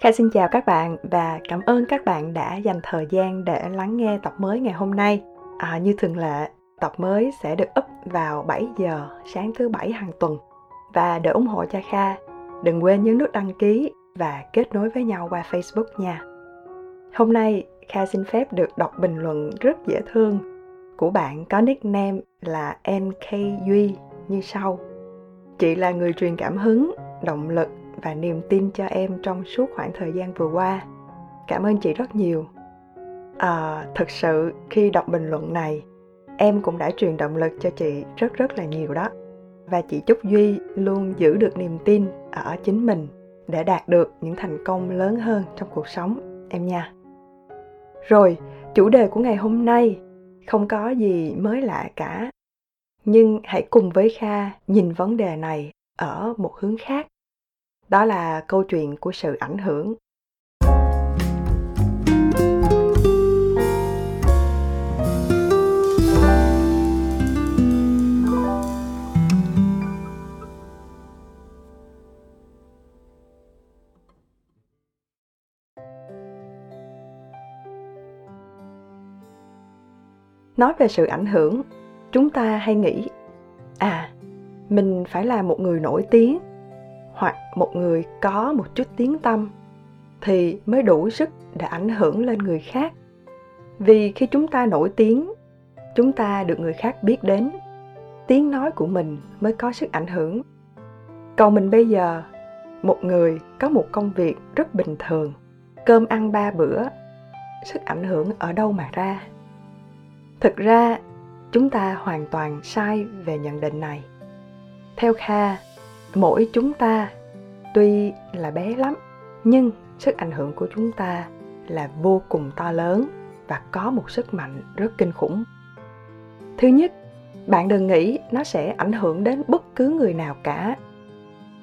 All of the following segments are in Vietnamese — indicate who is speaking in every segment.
Speaker 1: Kha xin chào các bạn và cảm ơn các bạn đã dành thời gian để lắng nghe tập mới ngày hôm nay. À, như thường lệ, tập mới sẽ được up vào 7 giờ sáng thứ bảy hàng tuần. Và để ủng hộ cho Kha, đừng quên nhấn nút đăng ký và kết nối với nhau qua Facebook nha. Hôm nay, Kha xin phép được đọc bình luận rất dễ thương của bạn có nickname là NK Duy như sau. Chị là người truyền cảm hứng, động lực và niềm tin cho em trong suốt khoảng thời gian vừa qua. Cảm ơn chị rất nhiều. À, thực sự khi đọc bình luận này, em cũng đã truyền động lực cho chị rất rất là nhiều đó. Và chị chúc Duy luôn giữ được niềm tin ở chính mình để đạt được những thành công lớn hơn trong cuộc sống em nha. Rồi, chủ đề của ngày hôm nay không có gì mới lạ cả. Nhưng hãy cùng với Kha nhìn vấn đề này ở một hướng khác. Đó là câu chuyện của sự ảnh hưởng. Nói về sự ảnh hưởng, chúng ta hay nghĩ à mình phải là một người nổi tiếng hoặc một người có một chút tiếng tâm thì mới đủ sức để ảnh hưởng lên người khác. Vì khi chúng ta nổi tiếng, chúng ta được người khác biết đến, tiếng nói của mình mới có sức ảnh hưởng. Còn mình bây giờ, một người có một công việc rất bình thường, cơm ăn ba bữa, sức ảnh hưởng ở đâu mà ra? Thực ra, chúng ta hoàn toàn sai về nhận định này. Theo kha mỗi chúng ta tuy là bé lắm, nhưng sức ảnh hưởng của chúng ta là vô cùng to lớn và có một sức mạnh rất kinh khủng. Thứ nhất, bạn đừng nghĩ nó sẽ ảnh hưởng đến bất cứ người nào cả.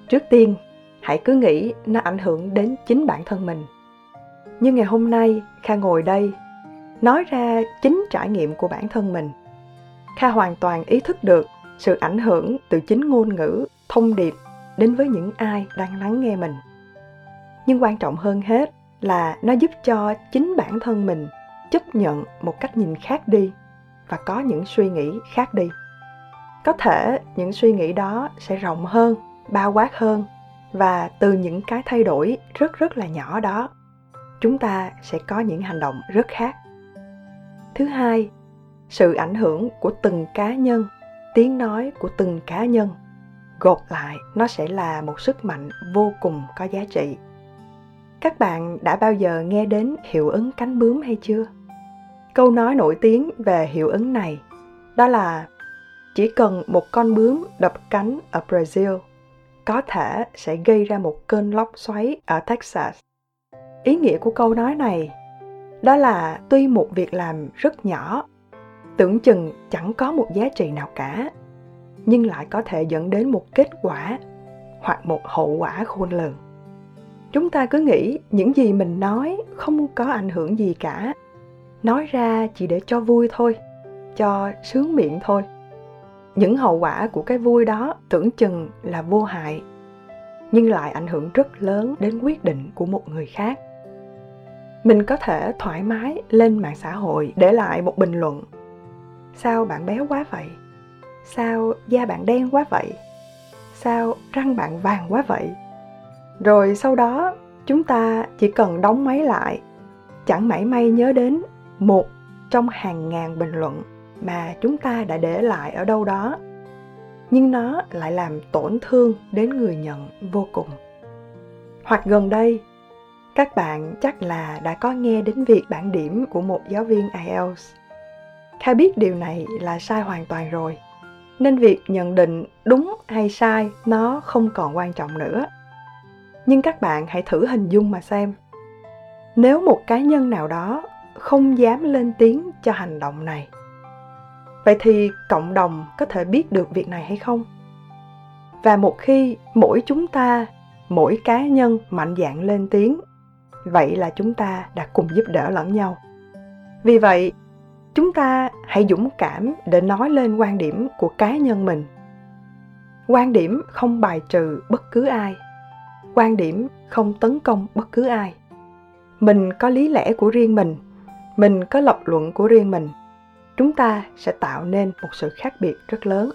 Speaker 1: Trước tiên, hãy cứ nghĩ nó ảnh hưởng đến chính bản thân mình. Như ngày hôm nay, kha ngồi đây, nói ra chính trải nghiệm của bản thân mình. Kha hoàn toàn ý thức được sự ảnh hưởng từ chính ngôn ngữ thông điệp đến với những ai đang lắng nghe mình. Nhưng quan trọng hơn hết là nó giúp cho chính bản thân mình chấp nhận một cách nhìn khác đi và có những suy nghĩ khác đi. Có thể những suy nghĩ đó sẽ rộng hơn, bao quát hơn và từ những cái thay đổi rất rất là nhỏ đó, chúng ta sẽ có những hành động rất khác. Thứ hai, sự ảnh hưởng của từng cá nhân, tiếng nói của từng cá nhân gộp lại, nó sẽ là một sức mạnh vô cùng có giá trị. Các bạn đã bao giờ nghe đến hiệu ứng cánh bướm hay chưa? Câu nói nổi tiếng về hiệu ứng này, đó là chỉ cần một con bướm đập cánh ở brazil, có thể sẽ gây ra một cơn lốc xoáy ở texas. Ý nghĩa của câu nói này, đó là tuy một việc làm rất nhỏ, tưởng chừng chẳng có một giá trị nào cả nhưng lại có thể dẫn đến một kết quả hoặc một hậu quả khôn lường. Chúng ta cứ nghĩ những gì mình nói không có ảnh hưởng gì cả. Nói ra chỉ để cho vui thôi, cho sướng miệng thôi. Những hậu quả của cái vui đó tưởng chừng là vô hại, nhưng lại ảnh hưởng rất lớn đến quyết định của một người khác. Mình có thể thoải mái lên mạng xã hội để lại một bình luận. Sao bạn béo quá vậy? Sao da bạn đen quá vậy? Sao răng bạn vàng quá vậy? Rồi sau đó, chúng ta chỉ cần đóng máy lại. Chẳng mảy may nhớ đến một trong hàng ngàn bình luận mà chúng ta đã để lại ở đâu đó. Nhưng nó lại làm tổn thương đến người nhận vô cùng. Hoặc gần đây, các bạn chắc là đã có nghe đến việc bản điểm của một giáo viên ielts kha biết điều này là sai hoàn toàn rồi nên việc nhận định đúng hay sai nó không còn quan trọng nữa. Nhưng các bạn hãy thử hình dung mà xem. Nếu một cá nhân nào đó không dám lên tiếng cho hành động này, vậy thì cộng đồng có thể biết được việc này hay không? Và một khi mỗi chúng ta, mỗi cá nhân mạnh dạn lên tiếng, vậy là chúng ta đã cùng giúp đỡ lẫn nhau. Vì vậy chúng ta hãy dũng cảm để nói lên quan điểm của cá nhân mình. Quan điểm không bài trừ bất cứ ai. Quan điểm không tấn công bất cứ ai. Mình có lý lẽ của riêng mình. Mình có lập luận của riêng mình. Chúng ta sẽ tạo nên một sự khác biệt rất lớn.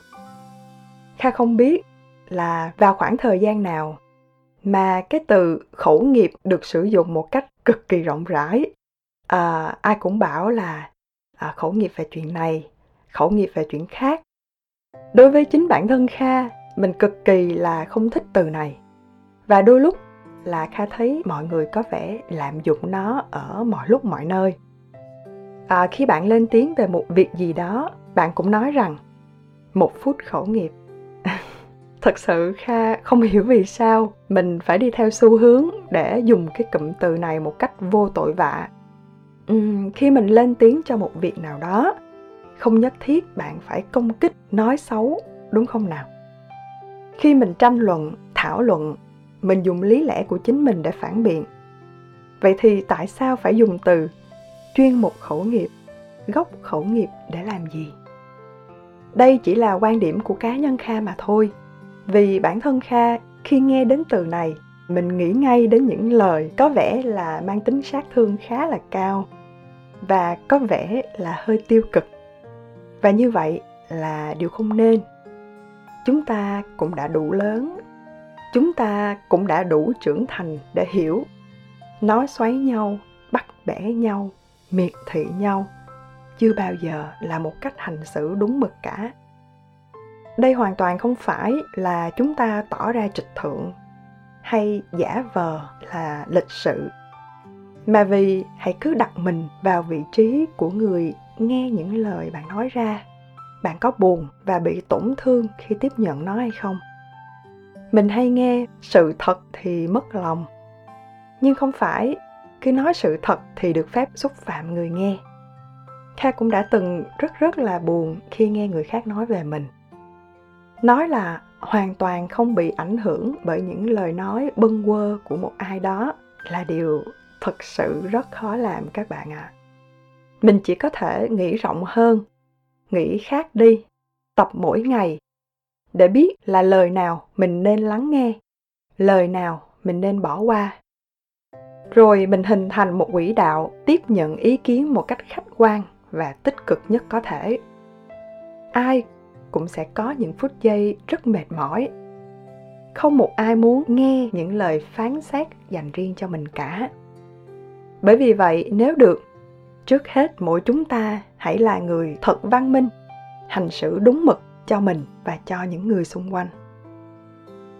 Speaker 1: Kha không biết là vào khoảng thời gian nào mà cái từ khẩu nghiệp được sử dụng một cách cực kỳ rộng rãi. À, ai cũng bảo là à, khẩu nghiệp về chuyện này khẩu nghiệp về chuyện khác. Đối với chính bản thân kha mình cực kỳ là không thích từ này. Và đôi lúc là kha thấy mọi người có vẻ lạm dụng nó ở mọi lúc mọi nơi. À, khi bạn lên tiếng về một việc gì đó bạn cũng nói rằng một phút khẩu nghiệp. Thật sự kha không hiểu vì sao mình phải đi theo xu hướng để dùng cái cụm từ này một cách vô tội vạ uhm, khi mình lên tiếng cho một việc nào đó không nhất thiết bạn phải công kích nói xấu đúng không nào? Khi mình tranh luận thảo luận mình dùng lý lẽ của chính mình để phản biện. Vậy thì tại sao phải dùng từ chuyên mục khẩu nghiệp gốc khẩu nghiệp để làm gì? Đây chỉ là quan điểm của cá nhân kha mà thôi. Vì bản thân kha khi nghe đến từ này mình nghĩ ngay đến những lời có vẻ là mang tính sát thương khá là cao và có vẻ là hơi tiêu cực. Và như vậy là điều không nên. Chúng ta cũng đã đủ lớn. Chúng ta cũng đã đủ trưởng thành để hiểu. Nói xoáy nhau, bắt bẻ nhau, miệt thị nhau chưa bao giờ là một cách hành xử đúng mực cả. Đây hoàn toàn không phải là chúng ta tỏ ra trịch thượng hay giả vờ là lịch sự mà vì hãy cứ đặt mình vào vị trí của người nghe những lời bạn nói ra, bạn có buồn và bị tổn thương khi tiếp nhận nó hay không? Mình hay nghe sự thật thì mất lòng, nhưng không phải cứ nói sự thật thì được phép xúc phạm người nghe. Kha cũng đã từng rất rất là buồn khi nghe người khác nói về mình. Nói là hoàn toàn không bị ảnh hưởng bởi những lời nói bâng quơ của một ai đó là điều thật sự rất khó làm các bạn ạ. À. mình chỉ có thể nghĩ rộng hơn, nghĩ khác đi, tập mỗi ngày, để biết là lời nào mình nên lắng nghe, lời nào mình nên bỏ qua. Rồi mình hình thành một quỹ đạo tiếp nhận ý kiến một cách khách quan và tích cực nhất có thể. Ai cũng sẽ có những phút giây rất mệt mỏi. Không một ai muốn nghe những lời phán xét dành riêng cho mình cả bởi vì vậy, nếu được, trước hết mỗi chúng ta hãy là người thật văn minh, hành xử đúng mực cho mình và cho những người xung quanh.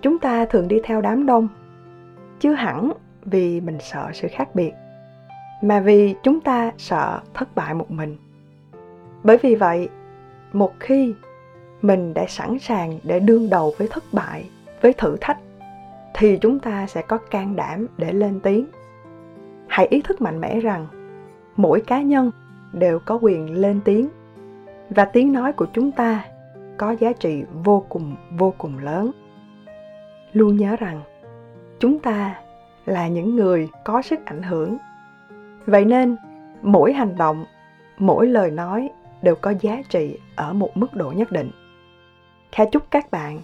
Speaker 1: Chúng ta thường đi theo đám đông, chứ hẳn vì mình sợ sự khác biệt, mà vì chúng ta sợ thất bại một mình. Bởi vì vậy, một khi mình đã sẵn sàng để đương đầu với thất bại, với thử thách, thì chúng ta sẽ có can đảm để lên tiếng hãy ý thức mạnh mẽ rằng mỗi cá nhân đều có quyền lên tiếng và tiếng nói của chúng ta có giá trị vô cùng vô cùng lớn. Luôn nhớ rằng chúng ta là những người có sức ảnh hưởng. Vậy nên mỗi hành động, mỗi lời nói đều có giá trị ở một mức độ nhất định. Kha chúc các bạn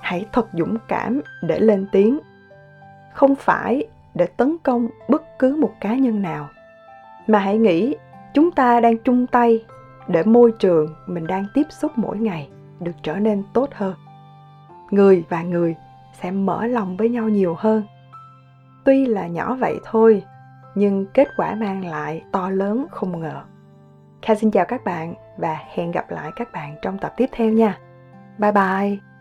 Speaker 1: hãy thật dũng cảm để lên tiếng. Không phải để tấn công bất cứ một cá nhân nào. Mà hãy nghĩ, chúng ta đang chung tay để môi trường mình đang tiếp xúc mỗi ngày được trở nên tốt hơn. Người và người sẽ mở lòng với nhau nhiều hơn. Tuy là nhỏ vậy thôi, nhưng kết quả mang lại to lớn không ngờ. Kha xin chào các bạn và hẹn gặp lại các bạn trong tập tiếp theo nha. Bye bye.